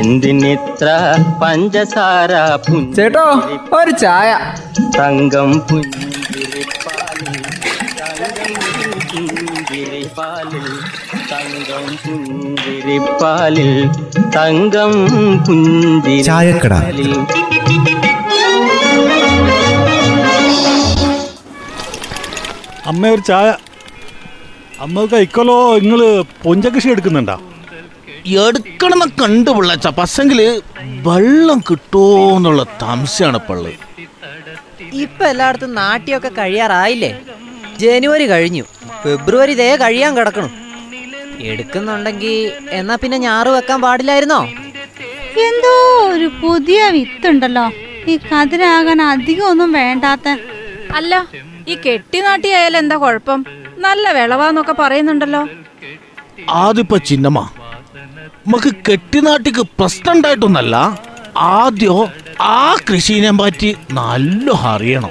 എന്തിനിത്ര പഞ്ചസാര ചേട്ടോ ഒരു ചായ. തങ്കം പുഞ്ചിരിപ്പാലിൽ തങ്കം പുഞ്ചിരിപ്പാലിൽ തങ്കം പുഞ്ചിരിപ്പാലിൽ തങ്കം ചായക്കട. പുഞ്ചിരിപ്പാലിൽ അമ്മ ഒരു ചായ. അമ്മ കഴിക്കലോ നിങ്ങൾ പൊഞ്ച കൃഷി എടുക്കുന്നുണ്ടാ? എടുക്കണമെന്ന് കണ്ടു പിള്ളച്ച. പക്ഷെങ്കിൽ വെള്ളം കിട്ടുമോന്നുള്ള തംസയാണ് പള്ളി. ഇപ്പൊ എല്ലായിടത്തും നാട്ടിയൊക്കെ കഴിയാറായില്ലേ? ജനുവരി കഴിഞ്ഞു. ഫെബ്രുവരി ഇതേ കഴിയാൻ കിടക്കണം. എടുക്കുന്നുണ്ടെങ്കിൽ എന്നാ പിന്നെ ഞാറ് വെക്കാൻ പാടില്ലായിരുന്നോ? എന്തോ ഒരു പുതിയ വിത്തുണ്ടല്ലോ. ഈ കതിരാകാൻ അധികം ഒന്നും വേണ്ടാത്ത. അല്ല ഈ കെട്ടിനാട്ടിയായാലും എന്താ കൊഴപ്പം? നല്ല വിളവാന്നൊക്കെ പറയുന്നുണ്ടല്ലോ. ആദ്യപ്പോ ചിന്നമ്മ. നമുക്ക് കെട്ടിനാട്ടിക്ക് പ്രശ്നം ഉണ്ടായിട്ടൊന്നല്ല ആദ്യം ആ കൃഷിനെ പറ്റി നല്ല അറിയണം.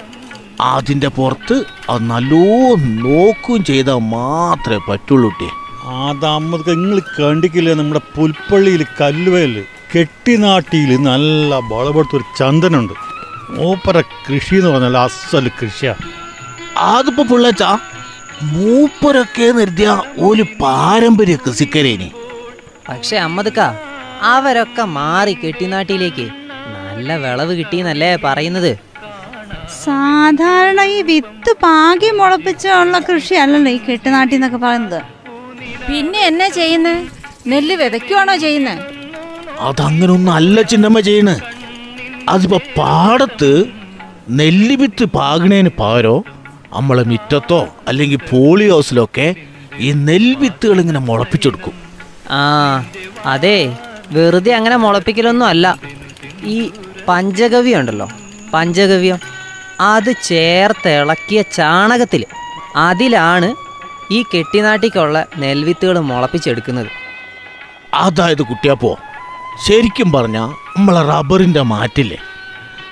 അതിന്റെ പുറത്ത് അത് നല്ലോ നോക്കുകയും ചെയ്താൽ മാത്രമേ പറ്റുള്ളൂ കുട്ടിയെ നിങ്ങൾ കണ്ടിക്കില്ല നമ്മുടെ പുൽപ്പള്ളിയിൽ കല്ലുവയൽ? കെട്ടിനാട്ടിയിൽ നല്ല വളപടുത്തൊരു ചന്ദനുണ്ട്. മൂപ്പര കൃഷി എന്ന് പറഞ്ഞാൽ അസൽ കൃഷിയാ. അതിപ്പോ പിള്ളച്ച മൂപ്പരൊക്കെ നിർത്തിയ ഒരു പാരമ്പര്യ കൃഷിക്കരേനി. പക്ഷെ അമ്മതുക്ക അവരൊക്കെ മാറി കെട്ടിനാട്ടിലേക്ക്. നല്ല വിളവ് കിട്ടിയെന്നല്ലേ പറയുന്നത്. സാധാരണ ഈ വിത്ത് പാകി മുളപ്പിച്ചുള്ള കൃഷി അല്ലല്ലോ ഈ കെട്ടുനാട്ടി എന്നൊക്കെ പറയുന്നത്. പിന്നെ എന്നാ ചെയ്യുന്നേ? നെല്ല് വിതയ്ക്കുവാണോ ചെയ്യുന്നേ? അതങ്ങനൊന്നും അല്ല ചിന്നമ്മ ചെയ്യണ്. അതിപ്പോ പാടത്ത് നെല്ലിവിത്ത് പാകണേന് പാരോ നമ്മളെ മിറ്റത്തോ അല്ലെങ്കിൽ പോളി ഹൗസിലൊക്കെ ഈ നെൽവിത്തുകൾ ഇങ്ങനെ മുളപ്പിച്ചെടുക്കും. ആ അതെ. വെറുതെ അങ്ങനെ മുളപ്പിക്കലൊന്നും അല്ല. ഈ പഞ്ചഗവ്യം ഉണ്ടല്ലോ. പഞ്ചഗവ്യം. അത് ചേർത്ത് ഇളക്കിയ ചാണകത്തിൽ അതിലാണ് ഈ കെട്ടിനാട്ടിക്കുള്ള നെൽവിത്തുകൾ മുളപ്പിച്ചെടുക്കുന്നത്. അതായത് കുട്ടിയപ്പോ ശരിക്കും പറഞ്ഞ നമ്മളെ റബ്ബറിന്റെ മാറ്റില്ലേ?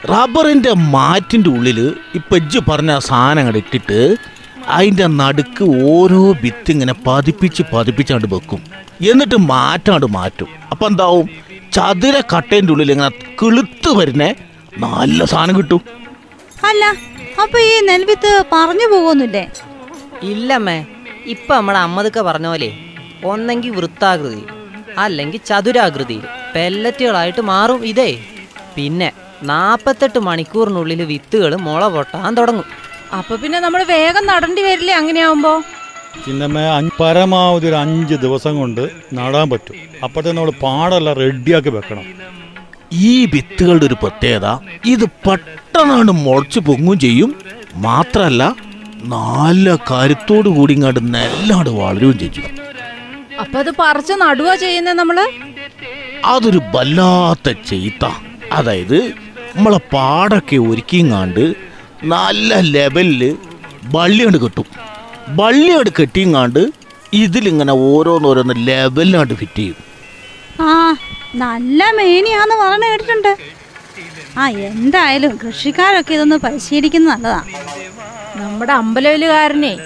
റബ്ബറിന്റെ മാറ്റിന്റെ ഉള്ളിൽ ഇപ്പൊ പറഞ്ഞ സാധനങ്ങൾ ഇട്ടിട്ട് അതിന്റെ നടുക്ക് ഓരോ വിത്ത് ഇങ്ങനെ പതിപ്പിച്ച് പതിപ്പിച്ചാണ്ട് വെക്കും. എന്നിട്ട് മാറ്റാണ്ട് മാറ്റും. അപ്പം എന്താവും? ചതുര കട്ടേന്റെ ഉള്ളിൽ ഇങ്ങനെ കിളുത്ത് വരുന്നേ നല്ല സാധനം കിട്ടും. അല്ല അപ്പൊ ഈ നെൽവിത്ത് പറഞ്ഞു പോകുന്നില്ലേ? ഇല്ലമ്മേ ഇപ്പൊ നമ്മളെ അമ്മതൊക്കെ പറഞ്ഞ പോലെ ഒന്നെങ്കിൽ വൃത്താകൃതി അല്ലെങ്കിൽ ചതുരാകൃതി പെല്ലറ്റുകളായിട്ട് മാറും ഇതേ. പിന്നെ നാൽപ്പത്തെട്ട് മണിക്കൂറിനുള്ളിൽ വിത്തുകൾ മുള പൊട്ടാൻ തുടങ്ങും. അപ്പൊ പിന്നെ നമ്മൾ വേഗം നടണ്ടി വരില്ലേ അങ്ങനെയാവുമ്പോ? ചിന്നമ്മ അഞ്ച് പരമാവധി ഒരു അഞ്ച് ദിവസം കൊണ്ട് നടാൻ പറ്റും. അപ്പോഴത്തെ നമ്മൾ പാടല്ല റെഡിയാക്കി വെക്കണം. ഈ വിത്തുകളുടെ ഒരു പ്രത്യേകത ഇത് പെട്ടെന്നാണ് മുളച്ച് പൊങ്ങും ചെയ്യും. മാത്രല്ല നല്ല കരുത്തോട് കൂടി ഇങ്ങോട്ട് നെല്ലാണ്ട് വളരുകയും ചെയ്യും. അപ്പൊ അത് പറിച്ച് നടുക ചെയ്യുന്നേ നമ്മൾ? അതൊരു വല്ലാത്ത ചെയ്ത്ത അതായത് നമ്മളെ പാടൊക്കെ ഒരുക്കിങ്ങാണ്ട് നല്ല ലെവലിൽ വള്ളിയോട് കെട്ടും. വള്ളിയോട് കെട്ടിങ്ങാണ്ട് ഇതിലിങ്ങനെ ഓരോന്നോരോന്ന് ലെവലിനാണ്ട് ഫിറ്റ് ചെയ്യും. ആ നല്ല മേനിയാന്ന് പറഞ്ഞു കേട്ടിട്ടുണ്ട്. ആ എന്തായാലും കൃഷിക്കാരൊക്കെ ഇതൊന്ന് പരിശീലിക്കുന്നത് നല്ലതാ. നമ്മുടെ അമ്പലവിലുകാരനെ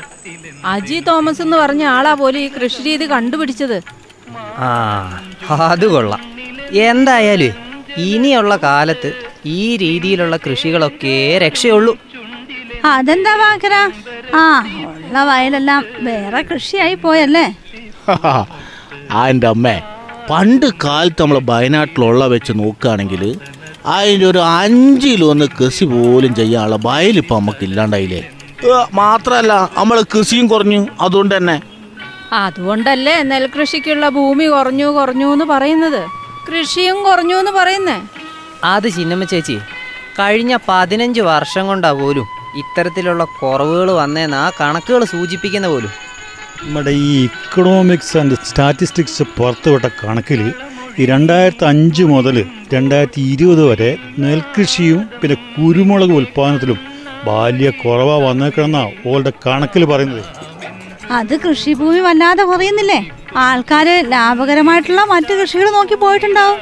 അജി തോമസ് എന്ന് പറഞ്ഞ ആളാ പോലും ഈ കൃഷി രീതി കണ്ടുപിടിച്ചത്. ആ അത് കൊള്ളാം. എന്തായാലും ഇനിയുള്ള കാലത്ത് ഈ രീതിയിലുള്ള കൃഷികളൊക്കെ രക്ഷയുള്ളൂ. അതെന്താ വാക്കര ആ ഉള്ള വയലെല്ലാം വേറെ കൃഷിയായി പോയല്ലേ? ആ എന്റെ അമ്മേ പണ്ട് കാലത്ത് നമ്മൾ വയനാട്ടിലുള്ള വെച്ച് നോക്കുകയാണെങ്കിൽ അതിന്റെ ഒരു അഞ്ചിലൊന്ന് കൃഷി പോലും ചെയ്യാനുള്ള വയലിപ്പോൾ നമുക്ക് ഇല്ലാണ്ടായില്ലേ? മാത്രല്ല മാത്രമല്ല നമ്മൾ കൃഷിയും കുറഞ്ഞു അതുകൊണ്ട് തന്നെ. അതുകൊണ്ടല്ലേ നെൽകൃഷിക്കുള്ള ഭൂമി കുറഞ്ഞു കുറഞ്ഞു എന്ന് പറയുന്നത്. കൃഷിയും കുറഞ്ഞു എന്ന് പറയുന്നേ. അത് ചിന്നമ്മ ചേച്ചി കഴിഞ്ഞ പതിനഞ്ച് വർഷം കൊണ്ടാ പോലും ഇത്തരത്തിലുള്ള കുറവുകൾ വന്നേന്ന് ആ കണക്കുകൾ സൂചിപ്പിക്കുന്ന പോലും. നമ്മുടെ ഈ ഇക്കണോമിക്സ് ആൻഡ് സ്റ്റാറ്റിസ്റ്റിക്സ് പുറത്തുവിട്ട കണക്കിൽ ഈ രണ്ടായിരത്തി അഞ്ച് മുതൽ രണ്ടായിരത്തി ഇരുപത് വരെ നെൽകൃഷിയും പിന്നെ കുരുമുളക് ഉൽപ്പാദനത്തിലും വലിയ കുറവാ വന്നേക്കണമെന്നാ ഓളുടെ കണക്കിൽ പറയുന്നത്. അത് കൃഷിഭൂമി വല്ലാതെ കുറയുന്നില്ലേ? ആൾക്കാര് ലാഭകരമായിട്ടുള്ള മറ്റു കൃഷികൾ നോക്കി പോയിട്ടുണ്ടാവും.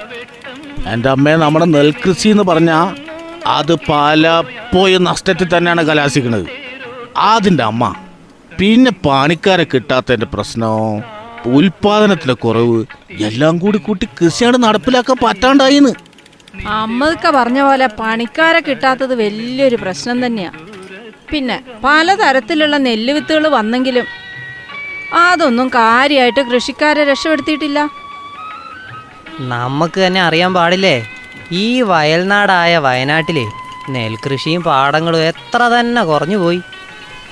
എന്റെ അമ്മയെ നമ്മുടെ നെൽകൃഷി എന്ന് പറഞ്ഞാൽ അത് പലപ്പോഴും നഷ്ടത്തിൽ തന്നെയാണ് കലാശിക്കുന്നത്. അതിന്റെ അമ്മ. പിന്നെ പണിക്കാരെ കിട്ടാത്തതിന്റെ പ്രശ്നം ഉൽപാദനത്തിലെ കുറവ് എല്ലാം കൂടി കൂട്ടി കൃഷിയാണ് നടപ്പിലാക്കാൻ പറ്റാണ്ടായിന്ന്. അമ്മതൊക്ക പറഞ്ഞ പോലെ പണിക്കാരെ കിട്ടാത്തത് വലിയൊരു പ്രശ്നം തന്നെയാ. പിന്നെ പലതരത്തിലുള്ള നെല്ല് വിത്തുകൾ വന്നെങ്കിലും അതൊന്നും കാര്യമായിട്ട് കൃഷിക്കാരെ രക്ഷപ്പെടുത്തിയിട്ടില്ല. നമുക്ക് തന്നെ അറിയാൻ പാടില്ലേ? ഈ വയൽനാടായ വയനാട്ടിലെ നെൽകൃഷിയും പാടങ്ങളും എത്ര തന്നെ കുറഞ്ഞു പോയി.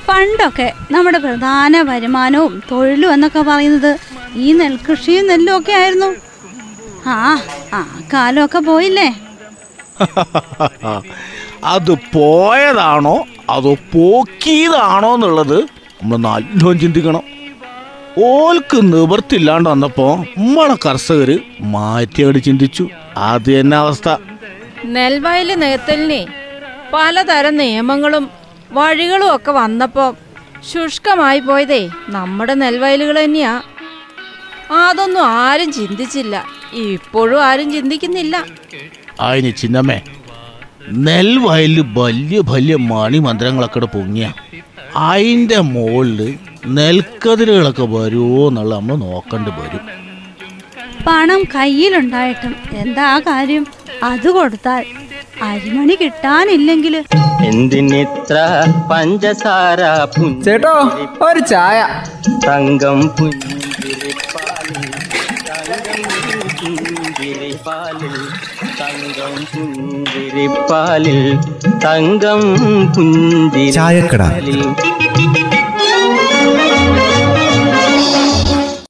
പണ്ടൊക്കെ നമ്മുടെ പ്രധാന വരുമാനവും തൊഴിലും എന്നൊക്കെ പറയുന്നത് ഈ നെൽകൃഷിയും നെല്ലും ഒക്കെ ആയിരുന്നു. ആ ആ കാലമൊക്കെ പോയില്ലേ? അത് പോയതാണോ? അതോ പോക്കിയതാണോ എന്നുള്ളത് നമ്മൾ നല്ലോണം ചിന്തിക്കണം ഓൽക്ക് നിവർത്തില്ലാണ്ട് വന്നപ്പോ നമ്മളെ കർഷകര് മാറ്റിയോട് ചിന്തിച്ചു. അത് തന്നെ അവസ്ഥ. നെൽവയൽ നികത്തലിനെ പലതരം നിയമങ്ങളും വഴികളും ഒക്കെ വന്നപ്പോ ശുഷ്കമായി പോയതേ നമ്മുടെ നെൽവയലുകൾ തന്നെയാ. അതൊന്നും ആരും ചിന്തിച്ചില്ല. ഇപ്പോഴും ആരും ചിന്തിക്കുന്നില്ല. അതിന് ചിന്നമ്മേ നെൽവയലിൽ വലിയ വലിയ മണിമന്ത്രങ്ങളൊക്കെ പൊങ്ങിയ. അതിന്റെ മുകളിൽ നെൽക്കതിരുകളൊക്കെ വരുമോ എന്നുള്ള നമ്മൾ നോക്കണ്ട് വരും. പണം കയ്യിലുണ്ടായിട്ടും എന്താ കാര്യം? അത് കൊടുത്താൽ അരിമണി കിട്ടാനില്ലെങ്കിൽ. എന്തിനിത്ര പഞ്ചസാര ചേട്ടോ ഒരു ചായ. തങ്കം പുഞ്ചിരിപ്പാലിൽ തങ്കം പുഞ്ചിരിപ്പാലിൽ തങ്കം പുഞ്ചിരിപ്പാലിൽ.